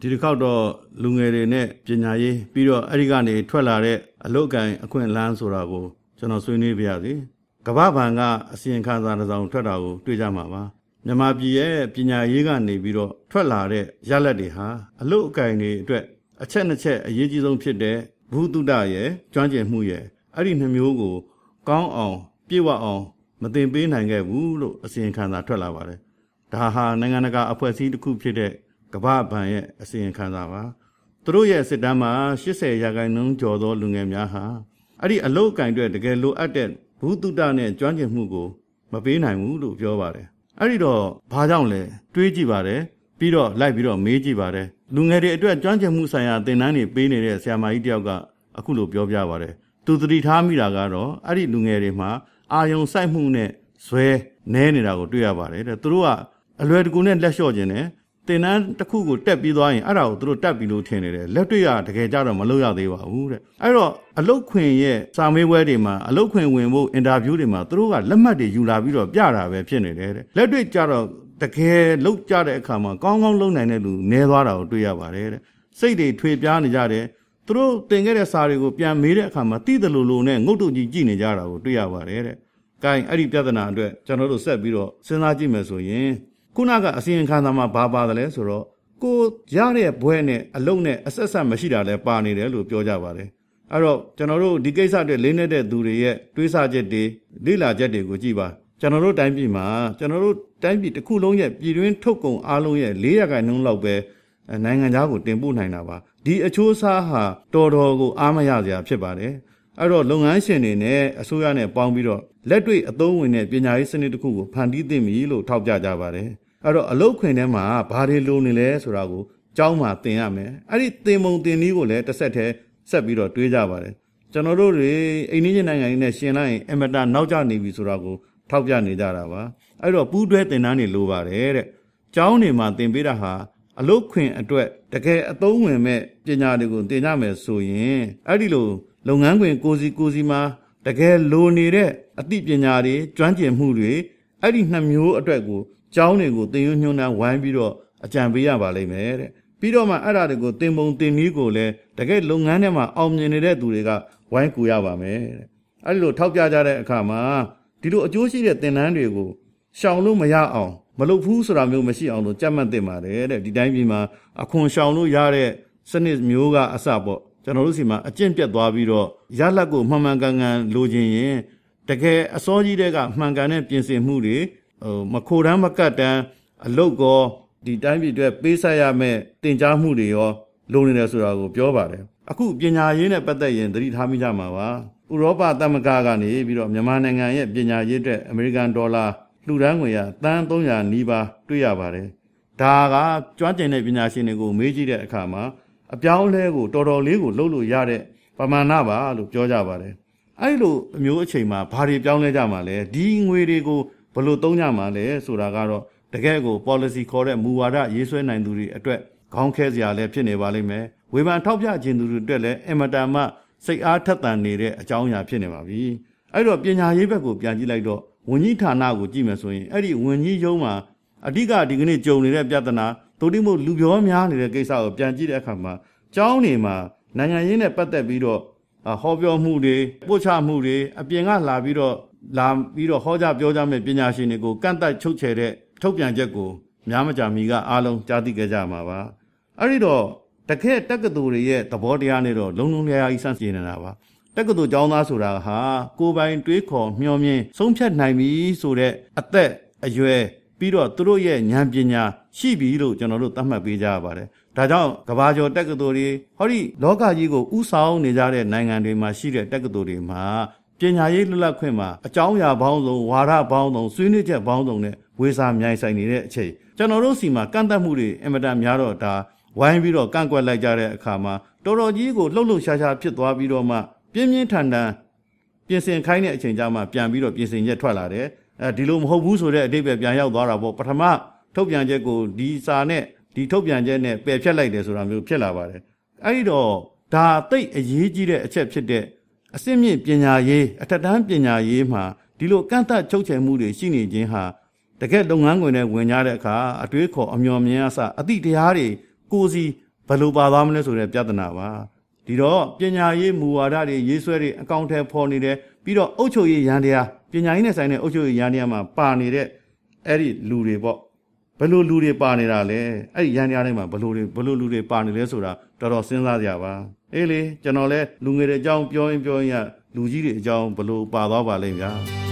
ဒီတစ်ခေါက်တော့လူငယ်တွေနဲ့ပညာရေးပြီးတော့အဲ့ဒီကနေထွက်လာတဲ့အလုတ်ကန်အခွင့်အလမ်းဆိုတာကိုကျွန်တော်ဆွေးနွေးပြရစီကမ္ဘာဘဏ်ကအစီရင်ခံစာတစ်စောင်ထွက်တာကိုတွေ့ကြမှာပါမြန်မာပြည်ရဲ့ပညာရေးကနေပြီးတော့ထွက်လာတဲ့ရလဒ်တွေဟာအလုတ်အကင်တွေအတွက်အချက်နှစ်ချက်အရေးကြီးဆုံးဖြစ်တဲ့ဘုသူတရဲ့ကျွမ်းကျင်မှုရဲ့အဲ့ဒီနှမျိုးကို ကောင်းအောင်ပြည့်ဝအောင်မတင်ပေးနိုင်ခဲ့ဘူးလို့အစီရင်ခံစာထွက်လာပါတယ်ဒါဟာနိုင်ငံတကာအဖွဲ့အစည်းတစ်ခုဖြစ်တဲ့ ကမ္ဘာ့ဘဏ်ရဲ့အစီရင်ခံစာပါသူတို့ရဲ့စစ်တမ်းမှာ80ရာခိုင်နှုန်းကျော်သောလူငယ်များဟာအဲ့ဒီအလုတ်ကင်တွေတကယ်လိုအပ်တဲ့ဘုသူတနဲ့ကျွမ်းကျင်မှုကို မပေးနိုင်ဘူးလို့ပြောပါတယ်အဲ့ဒီတော့ဘာကြောင့်လဲတွေးကြည့်ပါတယ်ပြီးတော့လိုက်ပြီးတော့မေးကြည့်ပါတယ်လူငယ်တွေအတွက်ကျွမ်းကျင်မှုဆိုင်ရာသင်တန်းတွေပေးနေတဲ့ဆရာမကြီးတယောက်ကအခုလိုပြောပြပါတယ်သူသတိထားမိတာကတော့အဲ့ဒီလူငယ်တွေမှာအာယုံစိုက်မှုနဲ့ဇွဲနဲနေတာကိုတွေ့ရပါတယ်တဲ့သူတို့ကအလွယ်တကူနဲ့လက်လျှော့ခြင်းနဲ့ တင်တန်းတစ်ခုကိုတက်ပြီးသွားရင်အဲ့ဒါကိုသူတို့တက်ပြီးလို့ထင်နေတယ်လက်တွေ့ကတကယ်ကြတော့မလုပ်ရသေးပါဘူးတဲ့အဲ့တော့အလုတ်ခွင်ရဲ့စာမေးပွဲတွေမှာအလုတ်ခွင်ဝင်ဖို့အင်တာဗျူးတွေမှာသူတို့ကလက်မှတ်တွေယူလာပြီးတော့ပြတာပဲဖြစ်နေတယ်တဲ့လက်တွေ့ကြတော့တကယ်လောက်ကြတဲ့အခါမှာကောင်းကောင်းလုံနိုင်တဲ့လူနဲသွားတာကိုတွေ့ရပါတယ်တဲ့စိတ်တွေထွေပြားနေကြတယ်သူတို့တင်ခဲ့တဲ့စာတွေကိုပြန်မေးတဲ့အခါမှာတိတယ်လို့လို့နဲ့ငုတ်တုတ်ကြီးကြည့်နေကြတာကိုတွေ့ရပါတယ်တဲ့။ကိုင်းအဲ့ဒီပြဿနာအတွက်ကျွန်တော်တို့ဆက်ပြီးတော့စဉ်းစားကြည့်မယ်ဆိုရင် ခုနကအစီရင်ခံစာမှာဘာပါတယ်လဲဆိုတော့ကိုရတဲ့ဘွဲနဲ့အလုံးနဲ့အဆက်ဆက်မရှိတာလဲပါနေတယ်လို့ပြောကြပါတယ်။အဲ့တော့ကျွန်တော်တို့ဒီကိစ္စအတွက်လေးနေတဲ့သူတွေရဲ့တွေးဆချက်တွေလေ့လာချက်တွေကိုကြည့်ပါကျွန်တော်တို့တိုင်းပြည်မှာကျွန်တော်တို့တိုင်းပြည်တစ်ခုလုံးရဲ့ပြည်တွင်းထုတ်ကုန်အားလုံးရဲ့၄ရာခိုင်နှုန်းလောက်ပဲနိုင်ငံခြားကိုတင်ပို့နိုင်တာပါဒီအချိုးအစားဟာတော်တော်ကိုအားမရစရာဖြစ်ပါတယ်အဲ့တော့လုပ်ငန်းရှင်တွေနဲ့အစိုးရနဲ့ပေါင်းပြီးတော့လက်တွေ့အသုံးဝင်တဲ့ပညာရေးစနစ်တစ်ခုကိုဖန်တီးသင့်ပြီလို့ထောက်ပြကြပါတယ် အဲ့တော့အလုတ်ခွင်ထဲမှာဘာတွေလိုနေလဲဆိုတာကိုကျောင်းမှာသင်ရမယ်အဲ့ဒီသင်ပုံသင်နည်းကိုလည်းတစ်ဆက်တည်းဆက်ပြီးတော့တွေးကြပါတယ်ကျွန်တော်တို့တွေအိန္ဒိယနိုင်ငံကြီးနဲ့ရှင်လိုက်ရင်အမတနောက်ကျနေပြီဆိုတာကိုထောက်ပြနေကြတာပါအဲ့တော့ပူးတွဲသင်တန်းတွေလိုပါတယ်တဲ့ကျောင်းတွေမှာသင်ပေးတာဟာအလုတ်ခွင်အတွက်တကယ်အသုံးဝင်မဲ့ပညာတွေကိုသင်ကြမယ်ဆိုရင်အဲ့ဒီလိုလုပ်ငန်းခွင်ကိုစီကိုစီမှာတကယ်လိုနေတဲ့အသိပညာတွေကျွမ်းကျင်မှုတွေအဲ့ဒီနှစ်မျိုးအတွက်ကို ကျောင်းတွေကိုသင်ယူညွှန်းနှံဝိုင်းပြီးတော့အကြံပေးရပါလိမ့်မယ်တဲ့ပြီးတော့မှအဲ့ဒါတွေကိုသင်ပုံသင်နည်းကိုလည်းတကယ်လုပ်ငန်းထဲမှာအောင်မြင်နေတဲ့သူတွေကဝိုင်းကူရပါမယ်တဲ့အဲ့ဒီလိုထောက်ပြကြတဲ့အခါမှာဒီလိုအကျိုးရှိတဲ့သင်တန်းတွေကိုရှောင်လို့မရအောင်မလုပ်ဘူးဆိုတာမျိုးမရှိအောင်လို့ကြက်မှတ်တင်ပါတယ်တဲ့ဒီတိုင်းပြည်မှာအခွန်ရှောင်လို့ရတဲ့စနစ်မျိုးကအစပေါ့ကျွန်တော်တို့စီမှာအကျင့်ပြတ်သွားပြီးတော့ရလက်ကိုမှန်မှန်ကန်ကန်လိုချင်ရင်တကယ်အစောကြီးတဲ့ကမှန်ကန်တဲ့ပြင်ဆင်မှုတွေ ဟိုမခိုတန်းမကတ်တန်းအလုတ်ကောဒီတိုင်းပြည်အတွက်ပေးဆက်ရမယ့်တင် जा မှုတွေရောလိုနေတယ်ဆိုတာကိုပြောပါတယ်အခုပညာရေးနဲ့ပတ်သက်ရင်သတိထားမိကြမှာပါဥရောပသမဂ္ဂကနေပြီးတော့မြန်မာနိုင်ငံရဲ့ပညာရေးအတွက်အမေရိကန်ဒေါ်လာလှူဒန်းငွေရတန်း300နီးပါးတွေ့ရပါတယ်ဒါကကျွမ်းကျင်တဲ့ပညာရှင်တွေကိုမေးကြည့်တဲ့အခါမှာအပြောင်းလဲကိုတော်တော်လေးကိုလှုပ်လို့ရတဲ့ပမာဏပါလို့ပြောကြပါတယ်အဲ့လိုအမျိုးအချိန်မှာဘာတွေပြောင်းလဲကြမှာလဲဒီငွေတွေကိုဘ ယ်လိုသုံးကြမှာလဲဆိုတာကတော့တကယ်ကို policy ခေါ်တဲ့မူဝါဒရေးဆွဲနိုင်သူတွေအတွက်ခေါင်းခဲစရာလည်းဖြစ်နေပါလိမ့်မယ်ဝေဖန်ထောက်ပြခြင်းသူတွေအတွက်လည်းအင်မတန်မှစိတ်အားထက်သန်နေတဲ့အကြောင်းအရာဖြစ်နေပါပြီအဲ့တော့ပညာရေးဘက်ကိုပြန်ကြည့်လိုက်တော့ဝန်ကြီးဌာနကိုကြည့်မယ်ဆိုရင်အဲ့ဒီဝန်ကြီးရုံးမှာအဓိကဒီကနေ့ကြုံနေတဲ့ပြဿနာဒိုတိမို့လူပြောများနေတဲ့ကိစ္စကိုပြန်ကြည့်တဲ့အခါမှာကျောင်းတွေမှာနိုင်ငံရေးနဲ့ပတ်သက်ပြီးတော့ဟောပြောမှုတွေပို့ချမှုတွေအပြင်ကလာပြီးတော့လာပြီးတော့ဟောကြားပြောကြားမဲ့ပညာရှင်တွေကိုကန့်တတ်ချုပ်ချယ်တဲ့ထုတ်ပြန်ချက်ကိုများမကြာမီကအားလုံးကြားသိကြကြမှာပါအဲ့ဒီတော့တကယ်တက္ကသိုလ်တွေရဲ့သဘောတရားနဲ့တော့လုံလုံလည်လည်ကြီးစန့်ကျင်နေတာပါတက္ကသိုလ်ကျောင်းသားဆိုတာဟာကိုယ်ပိုင်တွေးခေါ်မျှော်မြင်ဆုံးဖြတ်နိုင်ပြီဆိုတဲ့အသက်အရွယ်ပြီးတော့သူတို့ရဲ့ဉာဏ်ပညာရှိပြီလို့ကျွန်တော်တို့သတ်မှတ်ပေးကြရပါတယ်။ဒါကြောင့်ကဘာကျော်တက္ကသိုလ်တွေဟောဒီလောကကြီးကိုဥဆောင်နေကြတဲ့နိုင်ငံတွေမှာရှိတဲ့တက္ကသိုလ်တွေမှာ ပညာရေးလွတ်လပ်ခွင့်မှာအကြောင်းအရာပေါင်းစုံဝါဒပေါင်းစုံဆွေးနွေးချက်ပေါင်းစုံနဲ့ဝေစာမြိုင်ဆိုင်နေတဲ့အချိန်ကျွန်တော်တို့စီမှာကန့်သက်မှုတွေအင်မတန်များတော့ဒါဝိုင်းပြီးတော့ကန့်ကွက်လိုက်ကြတဲ့အခါမှာတော်တော်ကြီးကိုလှုပ်လှုပ်ရှားရှားဖြစ်သွားပြီးတော့မှပြင်းပြင်းထန်ထန်ပြင်ဆင်ခိုင်းတဲ့အချိန်ကြမှာပြန်ပြီးတော့ပြင်ဆင်ချက်ထွက်လာတယ်အဲဒီလိုမဟုတ်ဘူးဆိုတဲ့အတိတ်ပဲပြန်ရောက်သွားတာပေါ့ပထမထုတ်ပြန်ချက်ကိုဒီစာနဲ့ဒီထုတ်ပြန်ချက်နဲ့ပယ်ဖြတ်လိုက်တယ်ဆိုတာမျိုးဖြစ်လာပါတယ်အဲဒီတော့ဒါသိအရေးကြီးတဲ့အချက်ဖြစ်တဲ့ အစစ်မြင့်ပညာရေးအထက်တန်းပညာရေးမှာဒီလိုကန့်သတ်ချုပ်ချယ်မှုတွေရှိနေခြင်းဟာတကယ်လုပ်ငန်းခွင်နဲ့ဝင်ကြတဲ့အခါအတွေးခေါ်အမျှော်မြင်အစအသည့်တရားတွေကိုစီပဘယ်လိုပါသွားမလဲဆိုတဲ့ပြဿနာပါဒီတော့ပညာရေးမူဝါဒတွေရေးဆွဲတွေအကောင့်ထဲပေါ်နေတယ်ပြီးတော့အုပ်ချုပ်ရေးရန်တရားပညာရေးနဲ့ဆိုင်တဲ့အုပ်ချုပ်ရေးရန်တရားမှာပါနေတဲ့အဲ့ဒီလူတွေပေါ့ ဘယ်လိုလူတွေပါနေတာလဲအဲ့ဒီရန်တရားတွေမှာဘယ်လိုတွေဘယ်လိုလူတွေပါနေလဲဆိုတာတော်တော်စဉ်းစားကြပါအေးလေကျွန်တော်လဲလူငယ်တွေအကြောင်းပြောရင်ပြောရင်ရလူကြီးတွေအကြောင်းဘယ်လိုပါသွားပါလိမ့်ဗျာ